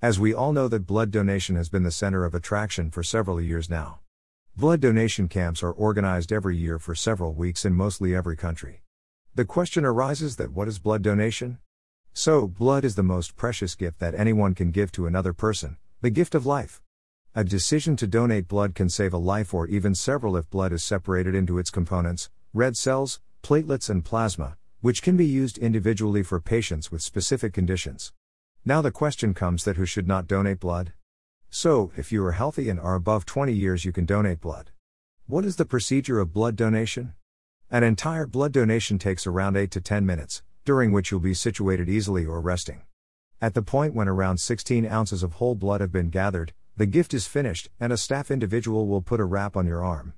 As we all know that blood donation has been the center of attraction for several years now. Blood donation camps are organized every year for several weeks in mostly every country. The question arises that what is blood donation? So, blood is the most precious gift that anyone can give to another person, the gift of life. A decision to donate blood can save a life or even several if blood is separated into its components, red cells, platelets and plasma, which can be used individually for patients with specific conditions. Now the question comes that who should not donate blood? So, if you are healthy and are above 20 years, you can donate blood. What is the procedure of blood donation? An entire blood donation takes around 8 to 10 minutes, during which you'll be situated easily or resting. At the point when around 16 ounces of whole blood have been gathered, the gift is finished, and a staff individual will put a wrap on your arm.